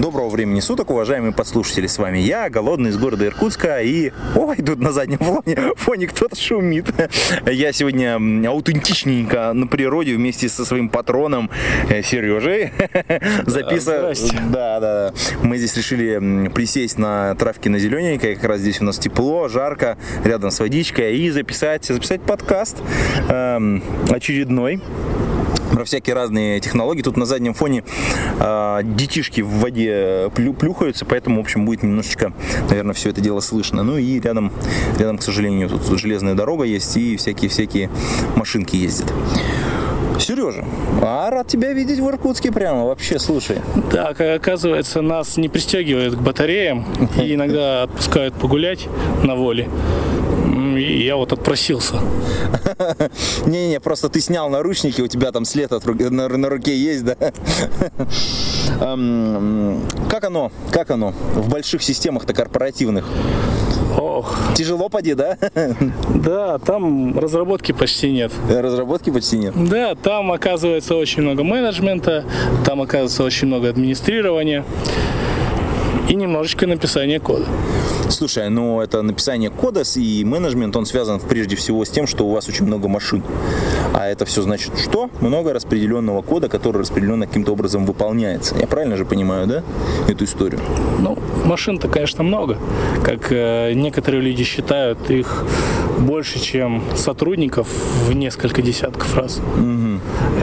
Доброго времени суток, уважаемые подслушатели, с вами я, голодный из города Иркутска, и... Ой, тут на заднем фоне, фоне кто-то шумит. Я сегодня аутентичненько на природе вместе со своим патроном э, Сережей записываю. Да, да, да. Мы здесь решили присесть на травке на зелененькой, как раз здесь у нас тепло, жарко, рядом с водичкой, и записать, записать подкаст эм, очередной про всякие разные технологии. Тут на заднем фоне э, детишки в воде плю- плюхаются, поэтому, в общем, будет немножечко, наверное, все это дело слышно. Ну и рядом, рядом, к сожалению, тут железная дорога есть и всякие-всякие машинки ездят. Сережа, а рад тебя видеть в Иркутске прямо, вообще, слушай. Да, как оказывается, нас не пристегивают к батареям и иногда отпускают погулять на воле. И я вот отпросился. Не-не, просто ты снял наручники, у тебя там след от ру- на, на руке есть, да? Эм, Как оно, как оно в больших системах-то корпоративных? Ох, Тяжело поди, да? да, там разработки почти нет. Разработки почти нет. Да, там оказывается очень много менеджмента, там оказывается очень много администрирования и немножечко написания кода. Слушай, ну это написание кода и менеджмент, он связан прежде всего с тем, что у вас очень много машин. А это все значит что? Много распределенного кода, который распределенно каким-то образом выполняется. Я правильно же понимаю, да, эту историю? Ну, машин-то, конечно, много. Как э, некоторые люди считают, их больше, чем сотрудников в несколько десятков раз.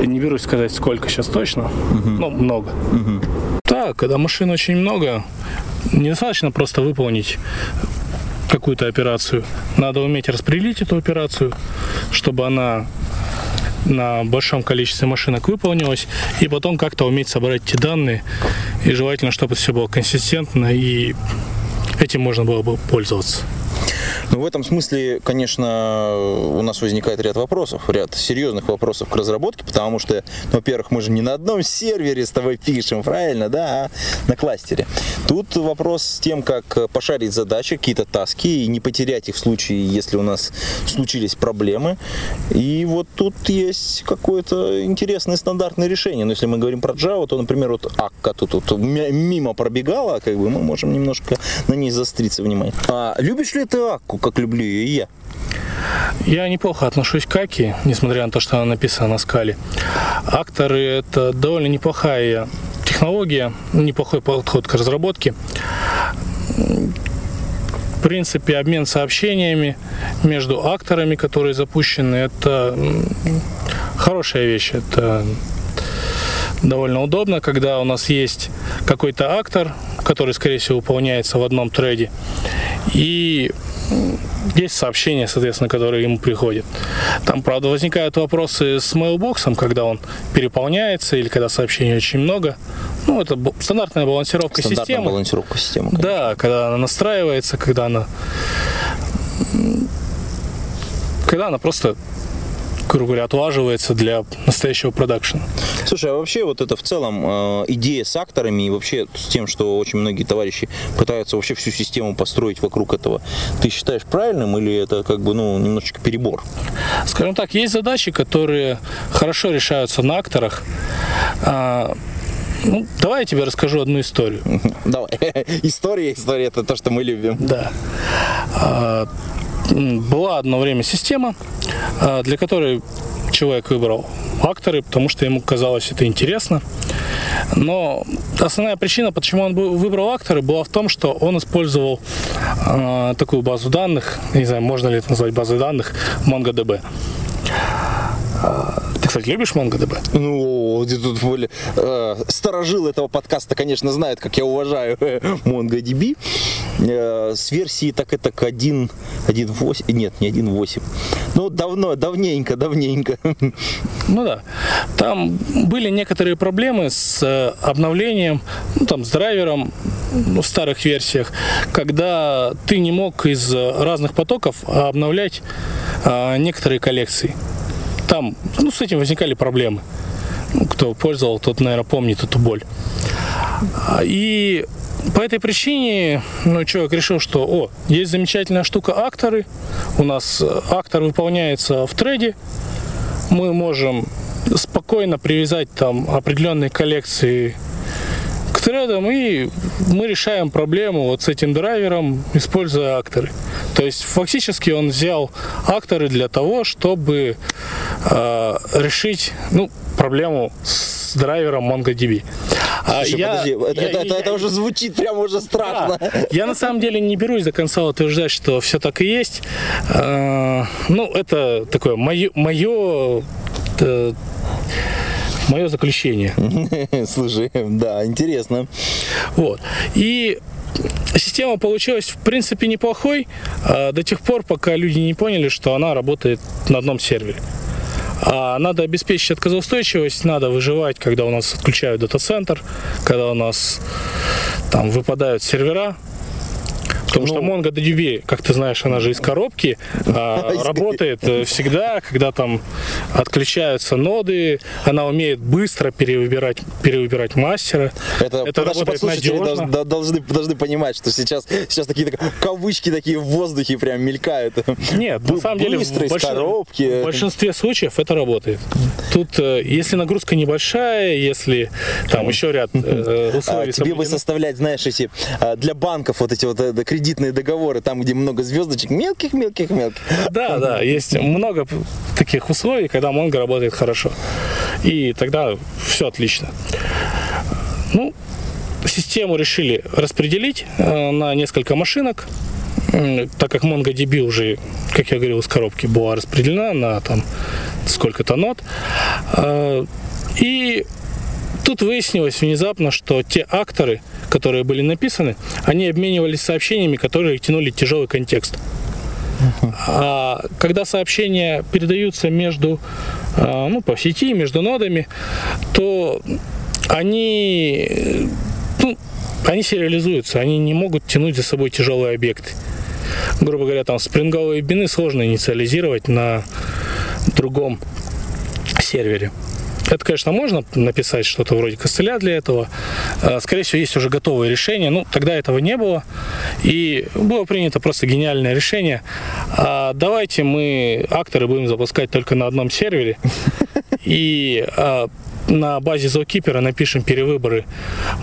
Не берусь сказать, сколько сейчас точно. Ну, много. Да, когда машин очень много, недостаточно просто выполнить какую-то операцию. Надо уметь распределить эту операцию, чтобы она на большом количестве машинок выполнилась, и потом как-то уметь собрать эти данные, и желательно, чтобы все было консистентно, и этим можно было бы пользоваться. Ну, в этом смысле, конечно, у нас возникает ряд вопросов, ряд серьезных вопросов к разработке, потому что, ну, во-первых, мы же не на одном сервере с тобой пишем, правильно, да, а на кластере. Тут вопрос с тем, как пошарить задачи, какие-то таски, и не потерять их в случае, если у нас случились проблемы. И вот тут есть какое-то интересное стандартное решение. Но если мы говорим про Java, то, например, вот Akka тут, м- мимо пробегала, как бы мы можем немножко на ней заостриться внимание. А любишь ли ты Акку, как люблю ее и я? Я неплохо отношусь к Аки, несмотря на то, что она написана на скале. Акторы — это довольно неплохая технология, неплохой подход к разработке. В принципе, обмен сообщениями между акторами, которые запущены, это хорошая вещь. Это довольно удобно, когда у нас есть какой-то актор, который, скорее всего, выполняется в одном треде, и есть сообщения, соответственно, которые ему приходят. Там, правда, возникают вопросы с мейлбоксом, когда он переполняется или когда сообщений очень много. Ну, это стандартная балансировка Стандартная системы. балансировка системы. Да, когда она настраивается, когда она... Когда она просто, грубо говоря, отлаживается для настоящего продакшена. Слушай, а вообще вот это в целом э, идея с акторами и вообще с тем, что очень многие товарищи пытаются вообще всю систему построить вокруг этого, ты считаешь правильным или это как бы, ну, немножечко перебор? Скажем так, есть задачи, которые хорошо решаются на акторах. А, ну, давай я тебе расскажу одну историю. Давай. История, история, это то, что мы любим. Да. А, Была одно время система, а, для которой человек выбрал акторы, потому что ему казалось это интересно. Но основная причина, почему он выбрал акторы, была в том, что он использовал а, такую базу данных, не знаю, можно ли это назвать базой данных, MongoDB. Кстати, любишь MongoDB? Ну, тут были, э, старожил этого подкаста, конечно, знает, как я уважаю э, MongoDB. Э, с версии так это 1, 1.8, нет, не 1.8. Ну, давно, давненько, давненько. Ну да. Там были некоторые проблемы с э, обновлением, ну там с драйвером, ну, в старых версиях, когда ты не мог из разных потоков обновлять а, некоторые коллекции. Там, ну, с этим возникали проблемы. Ну, кто пользовал, тот, наверное, помнит эту боль. А, и по этой причине ну, человек решил, что о, есть замечательная штука акторы, у нас актор выполняется в треде, мы можем спокойно привязать там определенные коллекции к тредам, и мы решаем проблему вот с этим драйвером, используя акторы. То есть фактически он взял акторы для того, чтобы э, решить ну, проблему с драйвером MongoDB. А Слушай, я, подожди, это, я, это, я, это уже звучит прямо уже страшно. Да, я на самом деле не берусь до конца утверждать, что все так и есть. Э, ну, это такое мое, мое э, мое заключение. Слушай, да, интересно. Вот. И система получилась в принципе неплохой а, до тех пор, пока люди не поняли, что она работает на одном сервере. А надо обеспечить отказоустойчивость, надо выживать, когда у нас отключают дата-центр, когда у нас там выпадают сервера, Потому ну, что MongoDB, как ты знаешь, она же из коробки, а, работает э, всегда, когда там отключаются ноды, она умеет быстро перевыбирать, перевыбирать мастера. Это, это наши подслушатели должны, должны, должны понимать, что сейчас, сейчас такие так, кавычки такие в воздухе прям мелькают. Нет, на самом деле в, больш... коробки. в большинстве случаев это работает. Тут, э, если нагрузка небольшая, если там еще ряд э, условий... А, тебе бы составлять, знаешь, эти для банков вот эти вот кредитные договоры, там, где много звездочек, мелких, мелких, мелких. Да, да, есть много таких условий, когда Mongo работает хорошо. И тогда все отлично. Ну, систему решили распределить э, на несколько машинок, так как MongoDB уже, как я говорил, из коробки была распределена на там сколько-то нот. Э, и Тут выяснилось внезапно, что те акторы, которые были написаны, они обменивались сообщениями, которые тянули тяжелый контекст. А когда сообщения передаются между, а, ну, по сети, между нодами, то они, ну, они сериализуются, они не могут тянуть за собой тяжелые объекты. Грубо говоря, там спринговые бины сложно инициализировать на другом сервере. Это, конечно, можно написать что-то вроде костыля для этого. А, скорее всего, есть уже готовые решения. Ну, тогда этого не было. И было принято просто гениальное решение. А давайте мы акторы будем запускать только на одном сервере. И а, на базе Zookeeper напишем перевыборы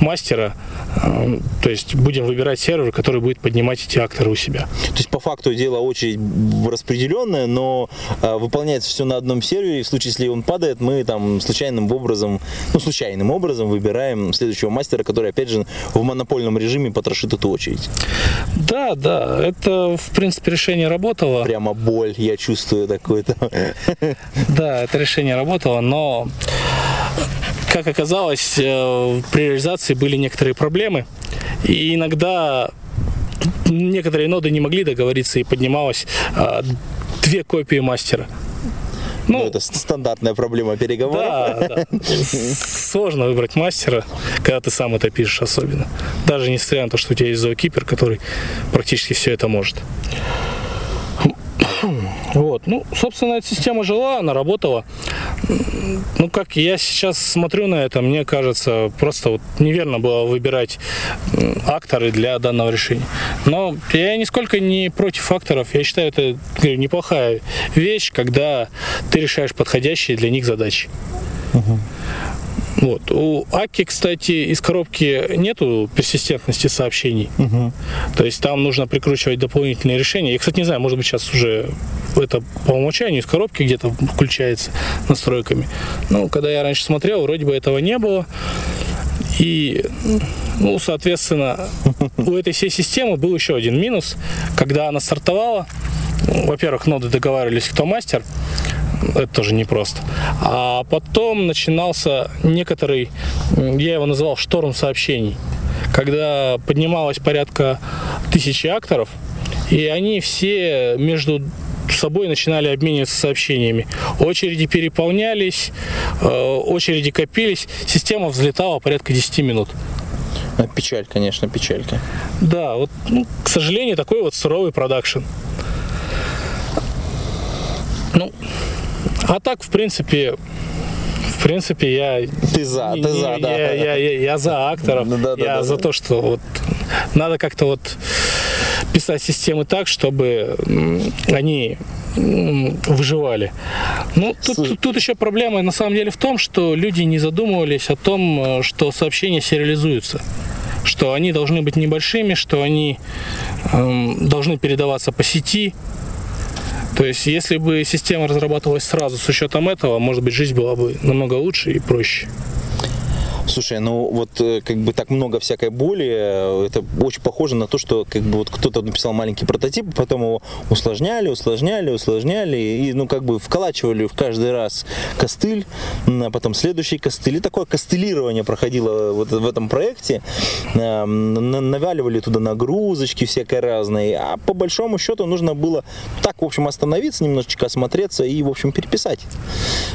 мастера, э, то есть будем выбирать сервер, который будет поднимать эти акторы у себя. То есть по факту дело очередь распределенная, но э, выполняется все на одном сервере, в случае, если он падает, мы там случайным образом, ну случайным образом выбираем следующего мастера, который опять же в монопольном режиме потрошит эту очередь. Да, да, это в принципе решение работало. Прямо боль, я чувствую такой-то. Да, это решение работало, но как оказалось, э, при реализации были некоторые проблемы. И иногда некоторые ноды не могли договориться и поднималось а, две копии мастера. Ну, ну, это стандартная проблема переговоров. Да, да. Сложно выбрать мастера, когда ты сам это пишешь особенно. Даже несмотря на то, что у тебя есть зоокипер, который практически все это может. Вот. Ну, собственно, эта система жила, она работала. Ну, как я сейчас смотрю на это, мне кажется, просто вот неверно было выбирать акторы для данного решения. Но я нисколько не против акторов. Я считаю, это говорю, неплохая вещь, когда ты решаешь подходящие для них задачи. Угу. Вот. У Аки, кстати, из коробки нету персистентности сообщений. Угу. То есть там нужно прикручивать дополнительные решения. Я, кстати, не знаю, может быть, сейчас уже это по умолчанию из коробки где-то включается настройками. Ну, когда я раньше смотрел, вроде бы этого не было. И, ну, соответственно, у этой всей системы был еще один минус. Когда она стартовала, во-первых, ноды договаривались, кто мастер, это тоже непросто. А потом начинался некоторый, я его называл шторм сообщений, когда поднималось порядка тысячи акторов, и они все между собой начинали обмениваться сообщениями. Очереди переполнялись, э, очереди копились, система взлетала порядка 10 минут. Печаль, конечно, печалька. Да, вот, ну, к сожалению, такой вот суровый продакшн. Ну, а так, в принципе, в принципе, я... Ты за, не- ты не- за, да. Я, я- я- я за акторов. Да, да, я да, за да. то, что вот надо как-то вот писать системы так, чтобы они выживали. Ну, тут, Слушай. тут, тут еще проблема на самом деле в том, что люди не задумывались о том, э, что сообщения сериализуются что они должны быть небольшими, что они эм, должны передаваться по сети. То есть, если бы система разрабатывалась сразу с учетом этого, может быть, жизнь была бы намного лучше и проще. Слушай, ну вот э, как бы так много всякой боли, э, это очень похоже на то, что как бы вот кто-то написал маленький прототип, потом его усложняли, усложняли, усложняли, и ну как бы вколачивали в каждый раз костыль, а потом следующий костыль, и такое костылирование проходило вот в этом проекте, на- наваливали туда нагрузочки всякой разные, а по большому счету нужно было так, в общем, остановиться, немножечко осмотреться и, в общем, переписать.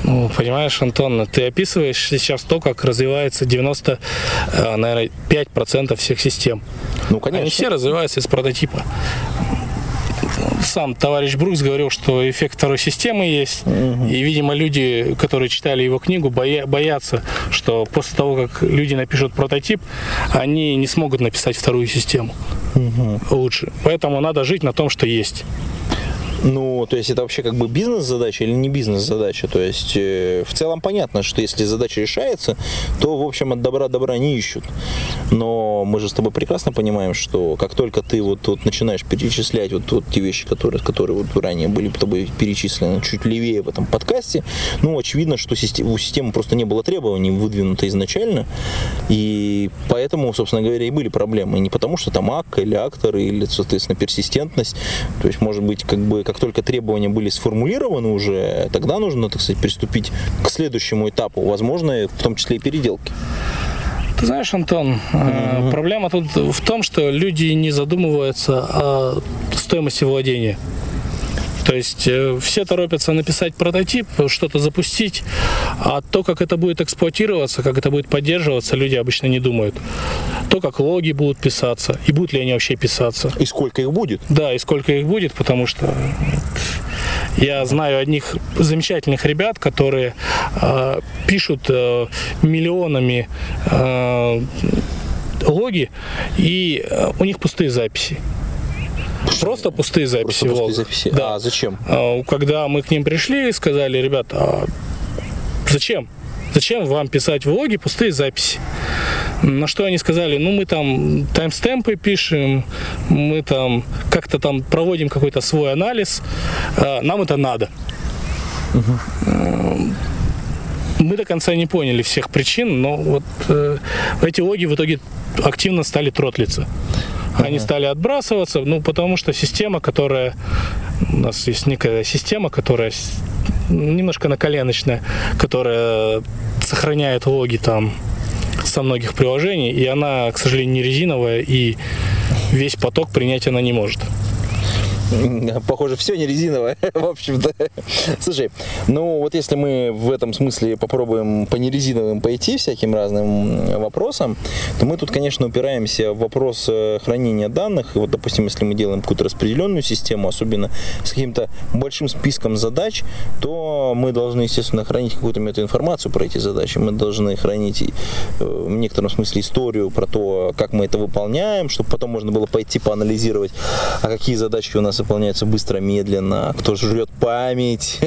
Ну, понимаешь, Антон, ты описываешь сейчас то, как развивается 90, э, наверное, 5% всех систем. Ну, конечно. Они все развиваются из прототипа. Сам товарищ Брукс говорил, что эффект второй системы есть. И, видимо, люди, которые читали его книгу, боя- боятся, что после того, как люди напишут прототип, они не смогут написать вторую систему лучше. Поэтому надо жить на том, что есть. Ну, то есть это вообще как бы бизнес-задача или не бизнес-задача? То есть э, в целом понятно, что если задача решается, то, в общем, от добра добра не ищут. Но мы же с тобой прекрасно понимаем, что как только ты вот, вот начинаешь перечислять вот, вот те вещи, которые, которые вот ранее были тобой перечислены чуть левее в этом подкасте, ну, очевидно, что систе- у системы просто не было требований выдвинуто изначально, и поэтому, собственно говоря, и были проблемы. Не потому, что там ак или актор, или, соответственно, персистентность. То есть, может быть, как бы как только требования были сформулированы уже, тогда нужно, так сказать, приступить к следующему этапу, возможно, в том числе и переделки. Ты знаешь, Антон, э, проблема тут в том, что люди не задумываются о стоимости владения. То есть э, все торопятся написать прототип, что-то запустить, а то, как это будет эксплуатироваться, как это будет поддерживаться, люди обычно не думают. То, как логи будут писаться, и будут ли они вообще писаться. И сколько их будет? Да, и сколько их будет, потому что я знаю одних замечательных ребят, которые э, пишут э, миллионами э, логи, и э, у них пустые записи. Просто пустые записи. Просто пустые записи. Да. А зачем? А, Когда мы к ним пришли и сказали, ребята, а зачем? Зачем вам писать в логе пустые записи? На что они сказали, ну мы там таймстемпы пишем, мы там как-то там проводим какой-то свой анализ, а, нам это надо. М, Мы до конца не поняли всех причин, но вот э, эти логи в итоге активно стали тротлиться. Они стали отбрасываться, ну, потому что система, которая... У нас есть некая система, которая немножко наколеночная, которая сохраняет логи там со многих приложений, и она, к сожалению, не резиновая, и весь поток принять она не может. Похоже, все не резиновое, в общем-то. Слушай, ну вот если мы в этом смысле попробуем по нерезиновым пойти всяким разным вопросам, то мы тут, конечно, упираемся в вопрос э, хранения данных. И вот, допустим, если мы делаем какую-то распределенную систему, особенно с каким-то большим списком задач, то мы должны, естественно, хранить какую-то метаинформацию про эти задачи. Мы должны хранить э, в некотором смысле историю про то, как мы это выполняем, чтобы потом можно было пойти поанализировать, а какие задачки у нас выполняются быстро, медленно, кто жрет память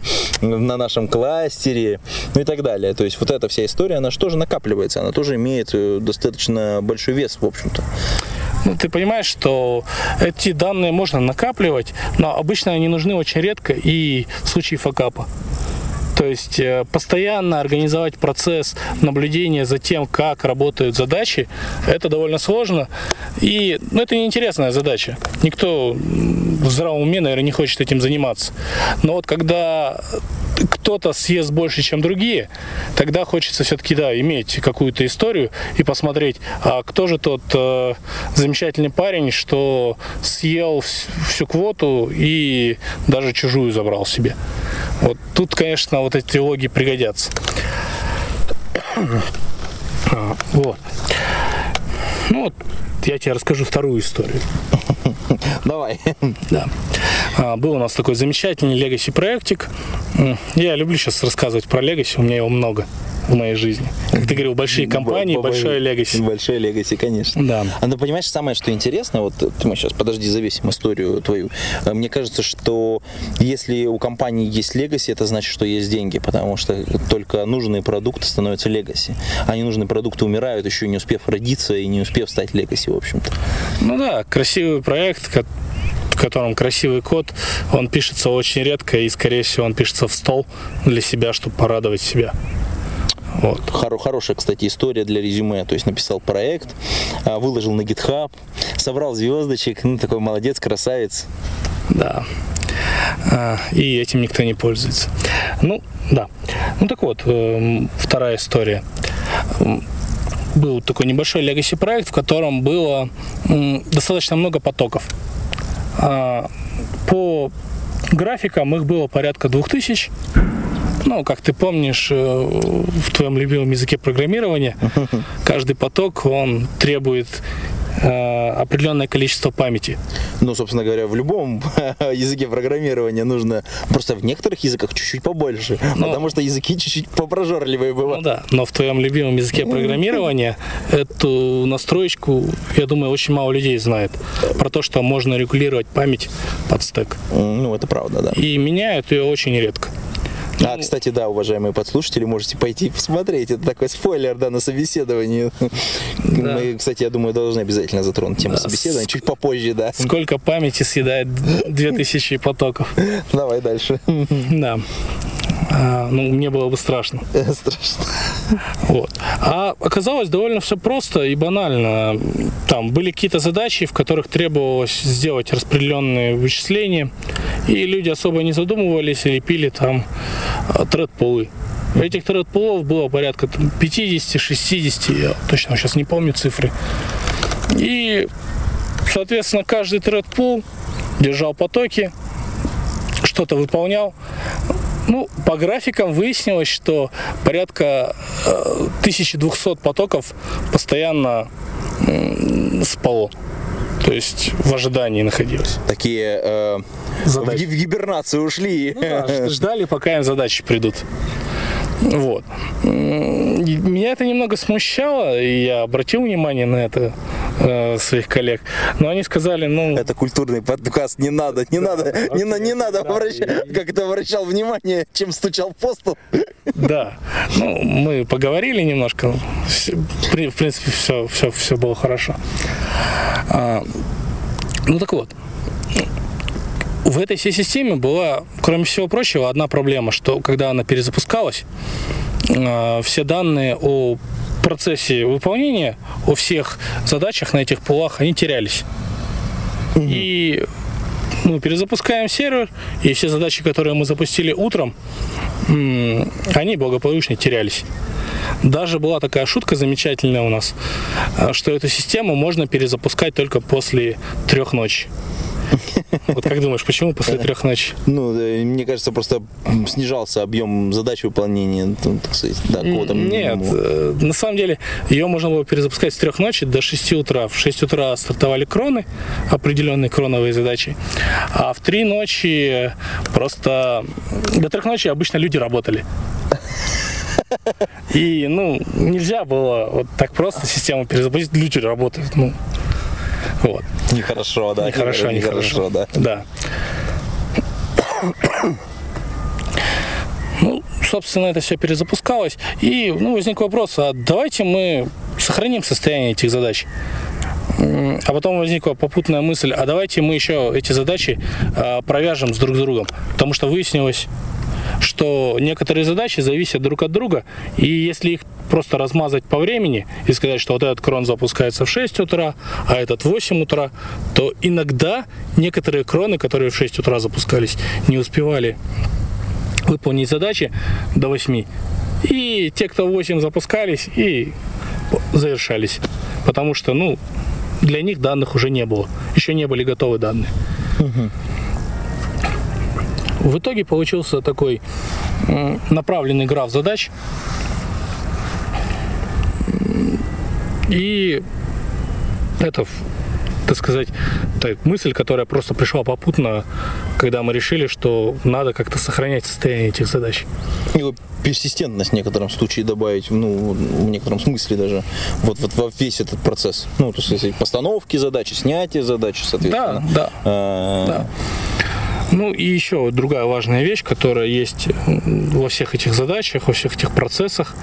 на нашем кластере, ну и так далее. То есть вот эта вся история, она же тоже накапливается, она тоже имеет э, достаточно большой вес, в общем-то. Ну, ты понимаешь, что эти данные можно накапливать, но обычно они нужны очень редко и в случае факапа. То есть э, постоянно организовать процесс наблюдения за тем, как работают задачи, это довольно сложно. И ну, это неинтересная задача. Никто в здравом уме, наверное, не хочет этим заниматься. Но вот когда кто-то съест больше, чем другие, тогда хочется все-таки, да, иметь какую-то историю и посмотреть, а кто же тот э, замечательный парень, что съел вс- всю квоту и даже чужую забрал себе. Вот тут, конечно, вот эти логи пригодятся. А, Вот. Ну вот, я тебе расскажу вторую историю. Давай. Да. А, был у нас такой замечательный Legacy проектик. Я люблю сейчас рассказывать про Legacy, у меня его много в моей жизни. Как ты говорил, большие компании, Б- большое Legacy. Большое легаси, конечно. Да. А ну понимаешь, самое что интересно, вот ты мы сейчас подожди, завесим историю твою. Э, Мне кажется, что если у компании есть легаси, это значит, что есть деньги, потому что только нужные продукты становятся легаси. А ненужные продукты умирают, еще не успев родиться и не успев стать легаси, в общем-то. Ну да, красивый проект, в котором красивый код, он пишется очень редко, и, скорее всего, он пишется в стол для себя, чтобы порадовать себя. Вот. Хоро- хорошая, кстати, история для резюме. То есть написал проект, а, выложил на GitHub, собрал звездочек, ну такой молодец, красавец. Да. А, И этим никто не пользуется. Ну, да. Ну так вот, эм, вторая история. Был такой небольшой legacy проект, в котором было достаточно много потоков. А, По графикам их было порядка 2000. Ну, как ты помнишь, э, в твоем любимом языке программирования каждый поток, он требует э, определенное количество памяти. Ну, собственно говоря, в любом языке программирования нужно просто в некоторых языках чуть-чуть побольше, Ну. потому что языки чуть-чуть попрожорливые Ну бывают. да, но в твоем любимом языке программирования эту настроечку, я думаю, очень мало людей знает. Про то, что можно регулировать память под стек. Ну, это правда, да. И меняют ее очень редко. А, кстати, да, уважаемые подслушатели, можете пойти посмотреть. Это такой спойлер, да, на собеседовании. Мы, кстати, я думаю, должны обязательно затронуть тему Да. собеседования чуть попозже, да. Сколько памяти съедает 2000 потоков. Давай дальше. Да. А, ну, мне было бы страшно. Страшно. Вот. А оказалось довольно все просто и банально. Там были какие-то задачи, в которых требовалось сделать распределенные вычисления, и люди особо не задумывались и лепили там а, тред-пулы. Этих тред-пулов было порядка там, 50-60, я точно сейчас не помню цифры. И, соответственно, каждый тред-пул держал потоки, что-то выполнял. Ну, по графикам выяснилось, что порядка э, 1200 потоков постоянно спало. То есть в ожидании находилось. Такие э, в Задачи. ги- в гибернацию ушли. Ну да, ждали, пока им задачи придут. Вот. Меня это немного смущало, и я обратил внимание на это э, своих коллег. Но они сказали, ну, Это культурный подкаст, не надо, не надо, не, на- не надо да, обращать, и- как ты обращал внимание, чем стучал по столу. Да. Ну, мы поговорили немножко. В принципе, все, все, все было хорошо. А, ну так вот. В этой всей системе была, кроме всего прочего, одна проблема, что когда она перезапускалась, а, все данные о процессе выполнения, о всех задачах на этих пулах, они терялись. И мы перезапускаем сервер, и все задачи, которые мы запустили утром, они благополучно терялись. Даже была такая шутка замечательная у нас, а, что эту систему можно перезапускать только после трех ночи. Вот как думаешь, почему после трех ночи? Ну, э, мне кажется, просто снижался объем задач выполнения, ну, так сказать, какого-то Нет, э, на самом деле ее можно было перезапускать с трех ночи до 6 утра. В 6 утра стартовали кроны, определенные кроновые задачи, а в 3 ночи просто... До трех ночи обычно люди работали. И, ну, нельзя было вот так просто систему перезапустить, люди работают, ну, вот. Нехорошо, да. Нехорошо, нехорошо, нехорошо. да. Да. Ну, собственно, это все перезапускалось. И ну, возник вопрос, а давайте мы сохраним состояние этих задач. А потом возникла попутная мысль, а давайте мы еще эти задачи а, провяжем с друг с другом. Потому что выяснилось, что некоторые задачи зависят друг от друга, и если их просто размазать по времени и сказать, что вот этот крон запускается в 6 утра, а этот в 8 утра, то иногда некоторые кроны, которые в 6 утра запускались, не успевали выполнить задачи до 8. И те, кто в 8 запускались, и завершались. Потому что, ну, для них данных уже не было. Еще не были готовы данные. В итоге получился такой направленный граф задач. И Это так сказать, так, мысль, которая просто пришла попутно, когда мы решили, что надо как-то сохранять состояние этих задач. И персистентность в некотором случае добавить, ну, в некотором смысле даже, вот, вот во весь этот процесс. Ну, то есть постановки задачи, снятие задачи, соответственно. Да, да. А... да. Ну и еще другая важная вещь, которая есть во всех этих задачах, во всех этих процессах,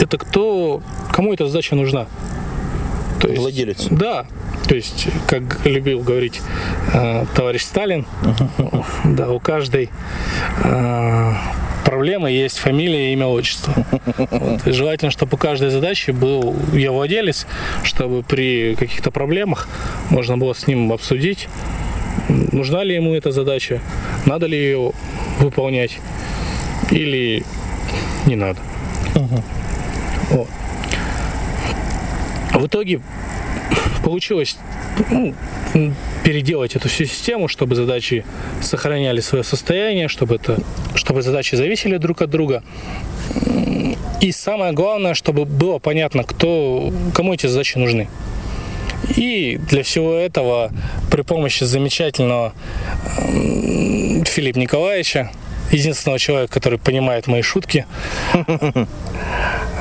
это кто, кому эта задача нужна. То есть, Владелец. Да, то есть, как любил говорить э, товарищ Сталин, да, у каждой э, проблемы есть фамилия, имя, отчество. Вот. И желательно, чтобы у каждой задачи был ее владелец, чтобы при каких-то проблемах можно было с ним обсудить, нужна ли ему эта задача, надо ли ее выполнять или не надо. Угу. Вот. В итоге получилось ну, переделать эту всю систему, чтобы задачи сохраняли свое состояние, чтобы, это, чтобы задачи зависели друг от друга. И самое главное, чтобы было понятно, кто, кому эти задачи нужны. И для всего этого при помощи замечательного Филиппа Николаевича, единственного человека, который понимает мои шутки,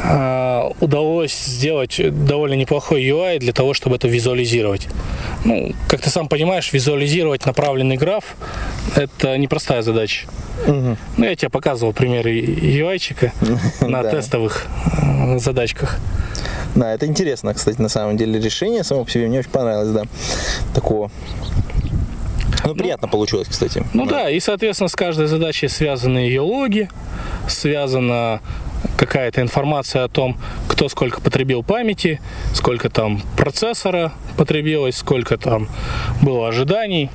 а, удалось сделать довольно неплохой UI для того, чтобы это визуализировать. Ну, как ты сам понимаешь, визуализировать направленный граф – это непростая задача. Угу. Ну, я тебе показывал примеры UI-чика на тестовых э, задачках. Да, это интересно, кстати, на самом деле решение само по себе мне очень понравилось, да, такого ну, приятно получилось, кстати. Ну да. да, и, соответственно, с каждой задачей связаны ее логи, связана какая-то информация о том, кто сколько потребил памяти, сколько там процессора потребилось, сколько там было ожиданий.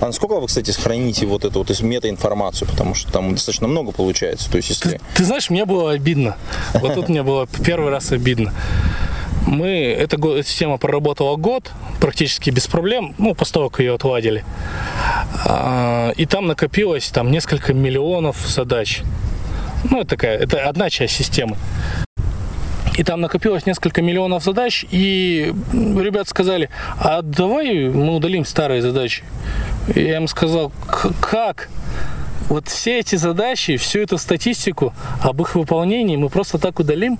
А насколько вы, кстати, сохраните вот эту вот метаинформацию, потому что там достаточно много получается. То есть, если... ты, ты знаешь, мне было обидно. Вот тут мне было первый раз обидно. Мы, эта, эта система проработала год, практически без проблем, ну, после того, как ее отладили. А, и там накопилось там несколько миллионов задач. Ну, это такая, это одна часть системы. И там накопилось несколько миллионов задач, и ребята сказали, а давай мы удалим старые задачи. И я им сказал, как? Вот все эти задачи, всю эту статистику об их выполнении мы просто так удалим?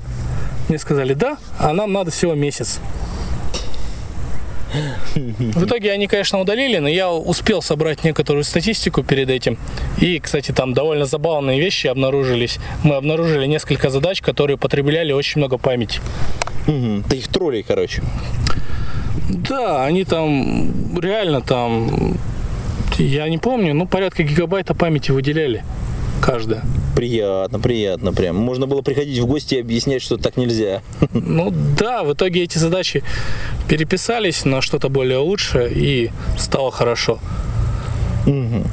Мне сказали, да, а нам надо всего месяц. В итоге они, конечно, удалили, но я успел собрать некоторую статистику перед этим. И, кстати, там довольно забавные вещи обнаружились. Мы обнаружили несколько задач, которые потребляли очень много памяти. Угу. Ты их троллей, короче. Да, они там реально там, я не помню, ну порядка гигабайта памяти выделяли каждая. Приятно, приятно прям. Можно было приходить в гости и объяснять, что так нельзя. Ну да, в итоге эти задачи переписались на что-то более лучшее и стало хорошо. Угу.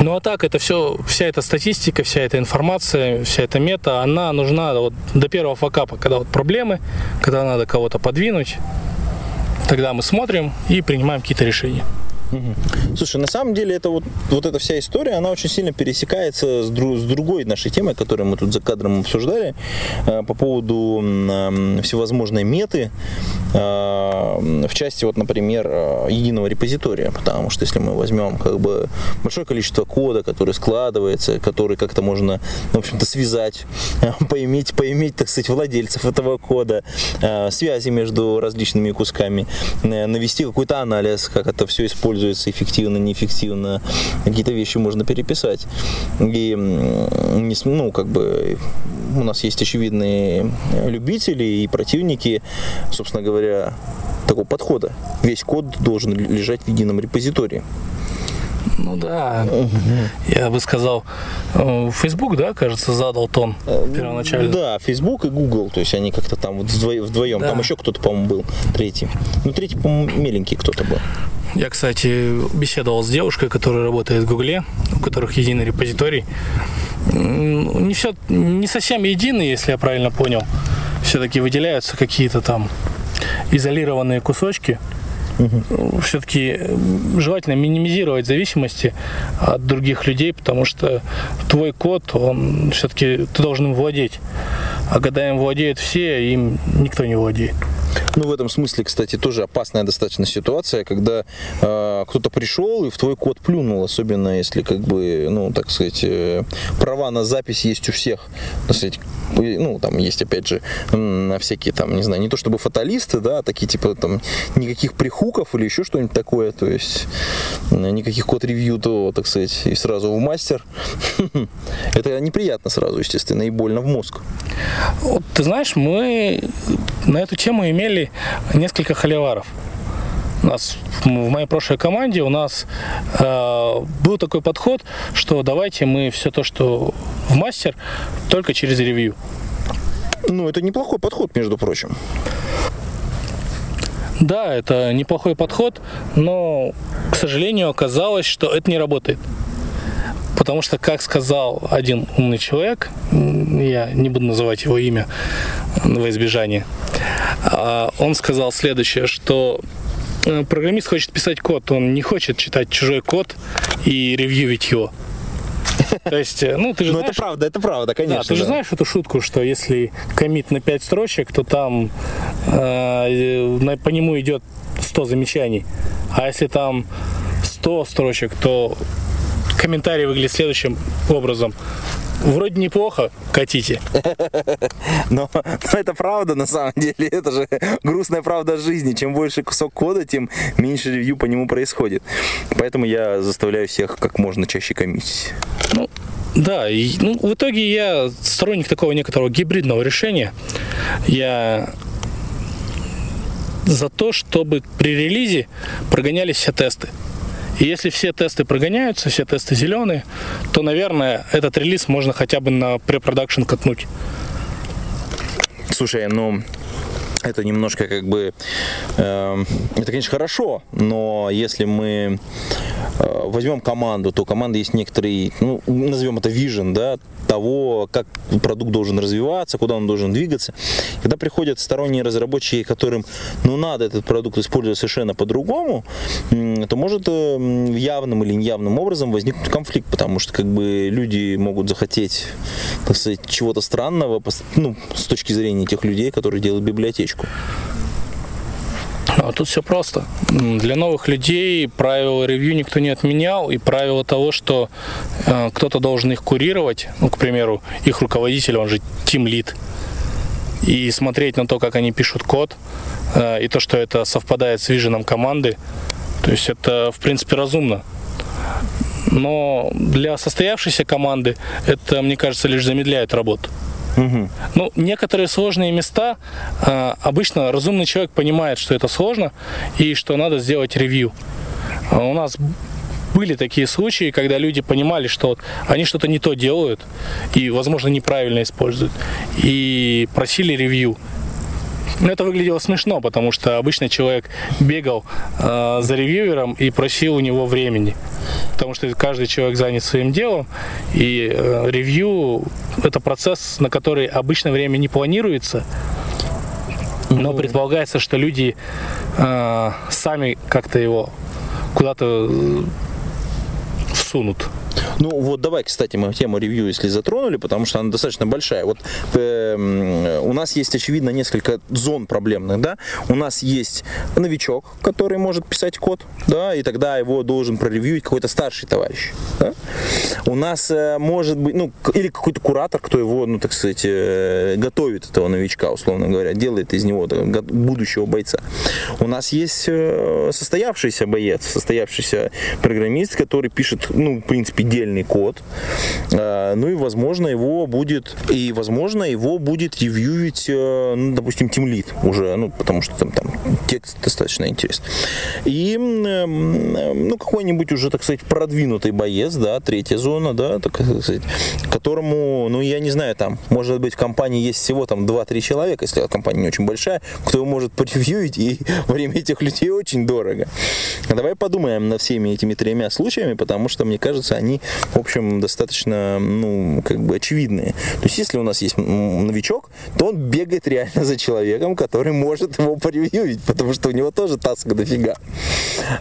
Ну а так, это все, вся эта статистика, вся эта информация, вся эта мета, она нужна вот до первого факапа, когда вот проблемы, когда надо кого-то подвинуть, тогда мы смотрим и принимаем какие-то решения. Слушай, на самом деле это вот, вот эта вся история, она очень сильно пересекается с, дру, с другой нашей темой, которую мы тут за кадром обсуждали, э, по поводу э, всевозможной меты, э, в части, вот, например, э, единого репозитория, потому что если мы возьмем как бы большое количество кода, который складывается, который как-то можно, в общем-то, связать, поиметь, поиметь, так сказать, владельцев этого кода, э, связи между различными кусками, э, навести какой-то анализ, как это все используется, используется эффективно, неэффективно, какие-то вещи можно переписать. И, ну, как бы, у нас есть очевидные любители и противники, собственно говоря, такого подхода. Весь код должен лежать в едином репозитории. Ну да, я бы сказал, э, Facebook, да, кажется, задал тон первоначально. Да, Facebook и Google, то есть они как-то там вот вдвоем, да. там еще кто-то, по-моему, был, третий. Ну, третий, по-моему, меленький кто-то был. Я, кстати, беседовал с девушкой, которая работает в Гугле, у которых единый репозиторий. Не все, не совсем единый, если я правильно понял. Все-таки выделяются какие-то там изолированные кусочки. Угу. Все-таки желательно минимизировать зависимости от других людей, потому что твой код, он все-таки ты должен им владеть. А когда им владеют все, им никто не владеет. Ну, в этом смысле, кстати, тоже опасная достаточно ситуация, когда э, кто-то пришел и в твой код плюнул, особенно если, как бы, ну, так сказать, э, права на запись есть у всех. Так сказать, ну, там есть, опять же, на всякие там, не знаю, не то чтобы фаталисты, да, а такие типа там никаких прихуков или еще что-нибудь такое, то есть никаких код-ревью, то, так сказать, и сразу в мастер. Это неприятно сразу, естественно, и больно в мозг. Вот, ты знаешь, мы на эту тему имели несколько холиваров. У нас в моей прошлой команде у нас э, был такой подход, что давайте мы все то, что в мастер, только через ревью. Ну, это неплохой подход, между прочим. Да, это неплохой подход, но, к сожалению, оказалось, что это не работает. Потому что, как сказал один умный человек, я не буду называть его имя во избежание, а, он сказал следующее, что э, программист хочет писать код, он не хочет читать чужой код и ревьювить его. То есть, э, ну, ты же Ну, знаешь, это правда, это правда, конечно. да, ты же да. знаешь эту шутку, что если комит на 5 строчек, то там э, по нему идет 100 замечаний. А если там 100 строчек, то комментарий выглядит следующим образом. Вроде неплохо, катите. Но, но это правда на самом деле, это же грустная правда жизни. Чем больше кусок кода, тем меньше ревью по нему происходит. Поэтому я заставляю всех как можно чаще коммитить. Ну, да, и, ну, в итоге я сторонник такого некоторого гибридного решения. Я за то, чтобы при релизе прогонялись все тесты. И если все тесты прогоняются, все тесты зеленые, то, наверное, этот релиз можно хотя бы на препродакшн катнуть. Слушай, ну это немножко как бы, эм, это, конечно, хорошо, но если мы э, возьмем команду, то у команды есть некоторый, ну, назовем это vision, да, того, как продукт должен развиваться, куда он должен двигаться. Когда приходят сторонние разработчики, которым, ну, надо этот продукт использовать совершенно по-другому, м, то может э, явным или неявным образом возникнуть конфликт, потому что как бы люди могут захотеть, так сказать, чего-то странного, ну, с точки зрения тех людей, которые делают библиотечку. А тут все просто. Для новых людей правила ревью никто не отменял, и правило того, что э, кто-то должен их курировать, ну, к примеру, их руководитель, он же тим лид, и смотреть на то, как они пишут код, э, и то, что это совпадает с виженом команды, то есть это, в принципе, разумно. Но для состоявшейся команды это, мне кажется, лишь замедляет работу. Ну, некоторые сложные места а, обычно разумный человек понимает, что это сложно и что надо сделать ревью. А У нас были такие случаи, когда люди понимали, что вот они что-то не то делают и, возможно, неправильно используют, и просили ревью. Но это выглядело смешно, потому что обычно человек бегал э, за ревьюером и просил у него времени. Потому что каждый человек занят своим делом, и э, ревью это процесс, на который обычно время не планируется, но предполагается, что люди э, сами как-то его куда-то э, всунут. Ну вот давай, кстати, мы тему ревью, если затронули, потому что она достаточно большая. Вот эм, у нас есть, очевидно, несколько зон проблемных, да. У нас есть новичок, который может писать код, да, и тогда его должен проревьюить какой-то старший товарищ. да. У нас э, может быть, ну, или какой-то куратор, кто его, ну, так сказать, э, готовит этого новичка, условно говоря, делает из него будущего бойца. У нас есть э, состоявшийся боец, состоявшийся программист, который пишет, ну, в принципе, дельный код. Ну и, возможно, его будет, и, возможно, его будет ревьюить, ну, допустим, тимлит уже, ну, потому что там, там текст достаточно интересный. И, ну, какой-нибудь уже, так сказать, продвинутый боец, да, третья зона, да, так сказать, которому, ну, я не знаю, там, может быть, в компании есть всего там 2-3 человека, если компания не очень большая, кто его может поревьюить, и время этих людей очень дорого. А Давай подумаем над всеми этими тремя случаями, потому что, мне кажется, они в общем, достаточно, ну, как бы очевидные. То есть, если у нас есть новичок, то он бегает реально за человеком, который может его поревьюить, потому что у него тоже таска дофига.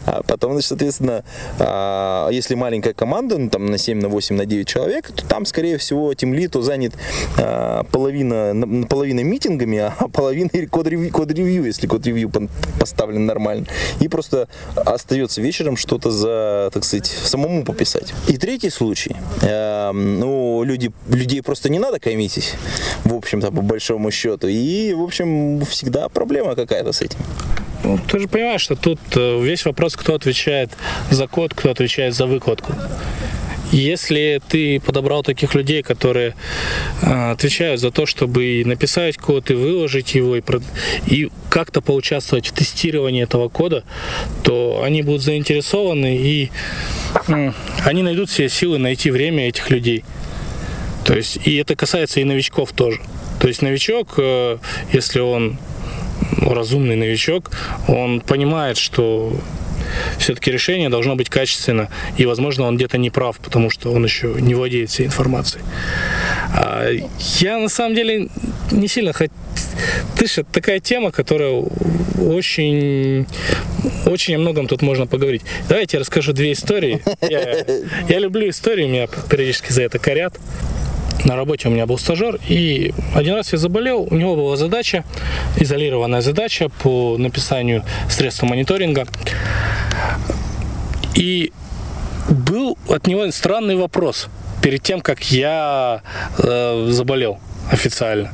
А потом, значит, соответственно, а, если маленькая команда, ну, там, на 7, на 8, на 9 человек, то там, скорее всего, тем литу занят а, половина, половина митингами, а половина код-ревью, код-ревью если код-ревью поставлен нормально. И просто остается вечером что-то за, так сказать, самому пописать. И третий случай. Э, ну, люди, людей просто не надо коммитить, в общем-то, по большому счету. И, в общем, всегда проблема какая-то с этим. Ну, ты же понимаешь, что тут э, весь вопрос, кто отвечает за код, кто отвечает за выкладку. Если ты подобрал таких людей, которые э, отвечают за то, чтобы и написать код, и выложить его, и, и как-то поучаствовать в тестировании этого кода, то они будут заинтересованы, и они найдут себе силы найти время этих людей. То есть, и это касается и новичков тоже. То есть новичок, э, если он разумный новичок, он понимает, что все-таки решение должно быть качественно, и, возможно, он где-то не прав, потому что он еще не владеет всей информацией. А я, на самом деле, не сильно хотел ты же такая тема, которая очень, очень о многом тут можно поговорить. Давайте я расскажу две истории. Я, я люблю истории, меня периодически за это корят на работе у меня был стажер, и один раз я заболел, у него была задача, изолированная задача по написанию средств мониторинга. И был от него странный вопрос перед тем, как я э, заболел официально.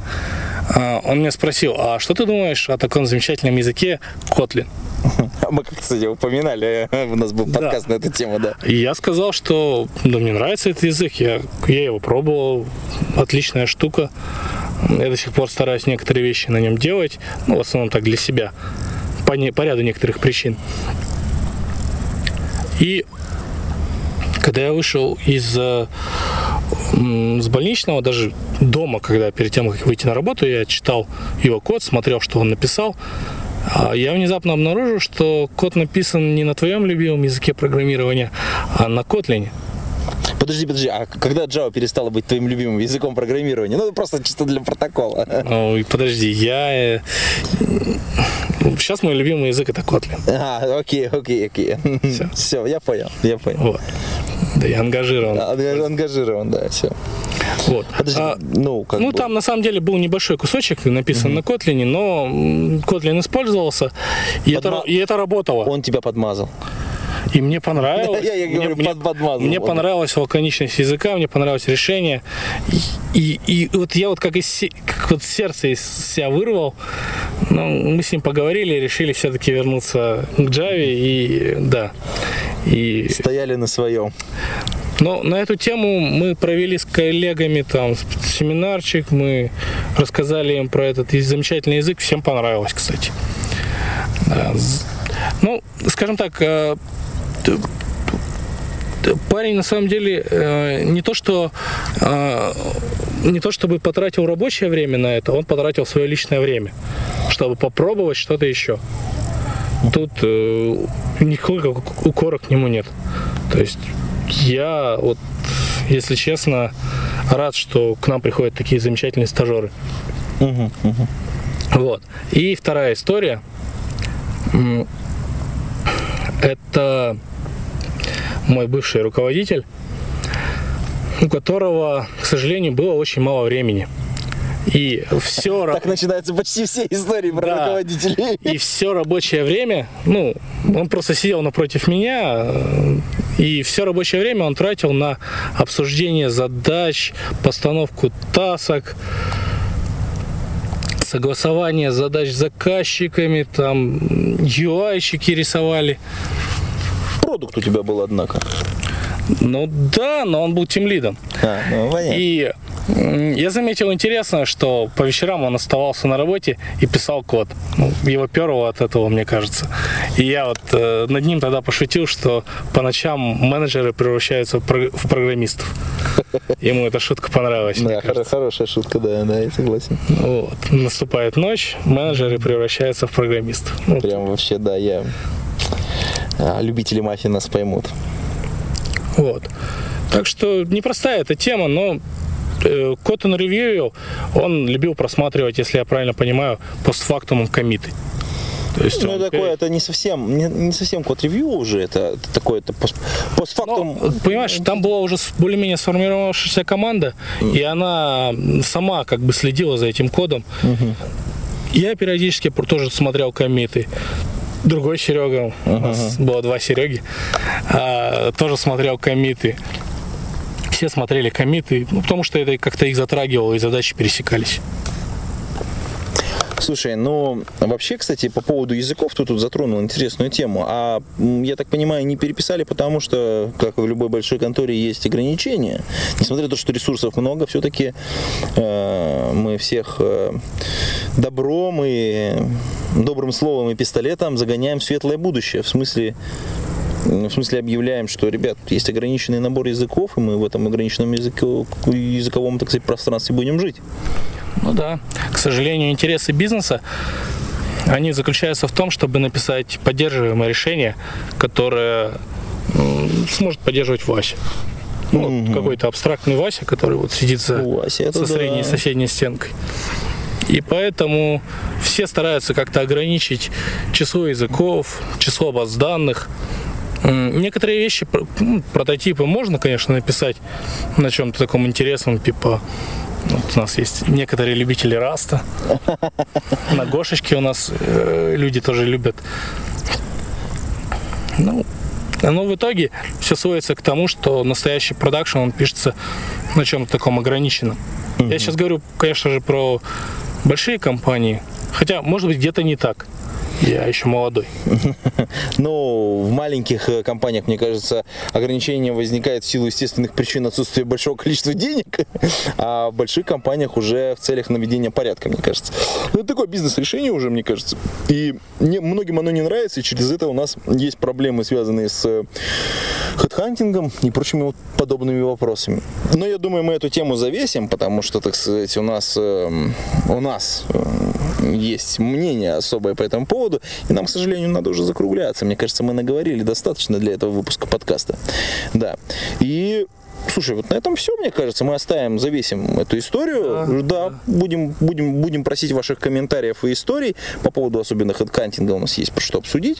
Э, он меня спросил, а что ты думаешь о таком замечательном языке Kotlin? Мы, кстати, упоминали, у нас был подкаст да. на эту тему, да. И я сказал, что да, мне нравится этот язык, я, я его пробовал, отличная штука. Я до сих пор стараюсь некоторые вещи на нем делать, ну, в основном так для себя, по, не, по ряду некоторых причин. И когда я вышел из э, с больничного, даже дома, когда перед тем, как выйти на работу, я читал его код, смотрел, что он написал, а я внезапно обнаружил, что код написан не на твоем любимом языке программирования, а на Kotlin. Подожди, подожди, а когда Java перестала быть твоим любимым языком программирования? Ну, просто чисто для протокола. Ну, подожди, я... Сейчас мой любимый язык это Kotlin. А, окей, окей, окей. Все, все я понял, я понял. Вот. Да, я ангажирован. А, ангажирован, да, все. Вот. Подожди, а, ну, как ну бы... там на самом деле был небольшой кусочек написан угу. на Kotlin, но Kotlin использовался, и, Подма... это, и это работало. Он тебя подмазал. И мне понравилось. Я, я говорю, мне, под, мне понравилась лаконичность языка, мне понравилось решение. И, и, и вот я вот как из как вот сердце из себя вырвал. Ну, мы с ним поговорили, решили все-таки вернуться к Java и да. И... Стояли на своем. Но на эту тему мы провели с коллегами там семинарчик, мы рассказали им про этот замечательный язык, всем понравилось, кстати. Ну, скажем так, э, парень на самом деле э, не то что э, не то чтобы потратил рабочее время на это, он потратил свое личное время, чтобы попробовать что-то еще. Тут э, никакого укора к нему нет. То есть я вот, если честно, рад, что к нам приходят такие замечательные стажеры. Угу, угу. Вот. И вторая история. Это мой бывший руководитель, у которого, к сожалению, было очень мало времени. И все... Так начинаются почти все истории про да. руководителей. И все рабочее время, ну, он просто сидел напротив меня, и все рабочее время он тратил на обсуждение задач, постановку тасок, согласование задач с заказчиками, там UI-щики рисовали продукт у тебя был, однако. Ну да, но он был тем лидом. А, ну, И я заметил интересно, что по вечерам он оставался на работе и писал код. Ну, его перло от этого, мне кажется. И я вот э, над ним тогда пошутил, что по ночам менеджеры превращаются в, про- в программистов. Ему эта шутка понравилась. Да, хор- хорошая шутка, да, да, я согласен. Вот. Наступает ночь, менеджеры превращаются в программистов. Прям вообще, да, я любители мафии нас поймут. Вот. Так что непростая эта тема, но э, Cotton Review, он любил просматривать, если я правильно понимаю, постфактум комиты. То есть ну, такое, перед... это не совсем, не, не совсем код ревью уже, это, это такое, это пост, постфактум. Ну, понимаешь, там была уже более-менее сформировавшаяся команда, mm. и она сама как бы следила за этим кодом. Mm-hmm. Я периодически тоже смотрел комиты. Другой Серега, uh-huh. у нас было два Сереги, а, тоже смотрел комиты. Все смотрели комиты, ну, потому что это как-то их затрагивало, и задачи пересекались. Слушай, ну вообще, кстати, по поводу языков ты тут затронул интересную тему. А я так понимаю, не переписали, потому что, как в любой большой конторе, есть ограничения. Несмотря на то, что ресурсов много, все-таки э, мы всех э, добром и добрым словом и пистолетом загоняем в светлое будущее. В смысле в смысле объявляем, что, ребят, есть ограниченный набор языков, и мы в этом ограниченном языке, языковом, так сказать, пространстве будем жить. Ну да, к сожалению, интересы бизнеса они заключаются в том, чтобы написать поддерживаемое решение, которое сможет поддерживать Вася. Ну, угу. вот какой-то абстрактный Вася, который вот сидит за, Вася, со средней да. соседней стенкой. И поэтому все стараются как-то ограничить число языков, число баз данных. Некоторые вещи, прототипы можно, конечно, написать на чем-то таком интересном, типа вот у нас есть некоторые любители раста. На Гошечке у нас э, люди тоже любят. Ну, но в итоге все сводится к тому, что настоящий продакшн, он пишется на чем-то таком ограниченном. Mm-hmm. Я сейчас говорю, конечно же, про большие компании, хотя, может быть, где-то не так. Я еще молодой. Ну, в маленьких э, компаниях, мне кажется, ограничение возникает в силу естественных причин отсутствия большого количества денег, а в больших компаниях уже в целях наведения порядка, мне кажется. Ну, это такое бизнес-решение уже, мне кажется. И не, многим оно не нравится, и через это у нас есть проблемы, связанные с э, хедхантингом и прочими вот подобными вопросами. Но я думаю, мы эту тему завесим, потому что, так сказать, у нас, э, у нас есть мнение особое по этому поводу, и нам, к сожалению, надо уже закругляться. Мне кажется, мы наговорили достаточно для этого выпуска подкаста. Да. И Слушай, вот на этом все, мне кажется. Мы оставим, завесим эту историю. Да, да, да. Будем, будем, будем просить ваших комментариев и историй по поводу особенно хедкантинга. У нас есть про что обсудить.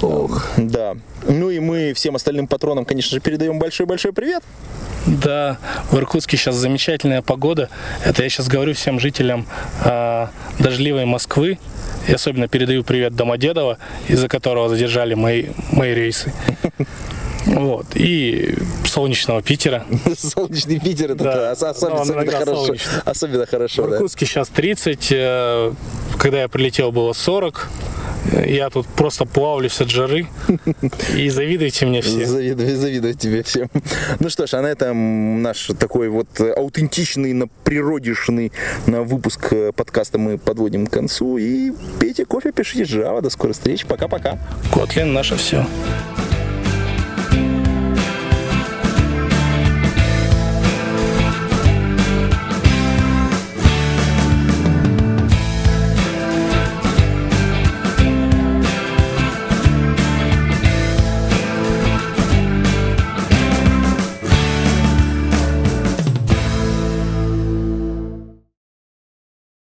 Ох. Да. Ну и мы всем остальным патронам, конечно же, передаем большой-большой привет. Да, в Иркутске сейчас замечательная погода. Это я сейчас говорю всем жителям э, дождливой Москвы. И особенно передаю привет Домодедово, из-за которого задержали мои, мои рейсы. Вот. И солнечного Питера. Солнечный Питер, это да. особенно, особенно хорошо. Особенно хорошо. В Иркутске да. сейчас 30. Э, когда я прилетел, было 40. Я тут просто плавлюсь от жары. И завидуйте мне все. Завидую, завидую тебе всем. Ну что ж, а на этом наш такой вот аутентичный, на природишный на выпуск э, подкаста мы подводим к концу. И пейте кофе, пишите Java. До скорой встречи. Пока-пока. Котлин наше все.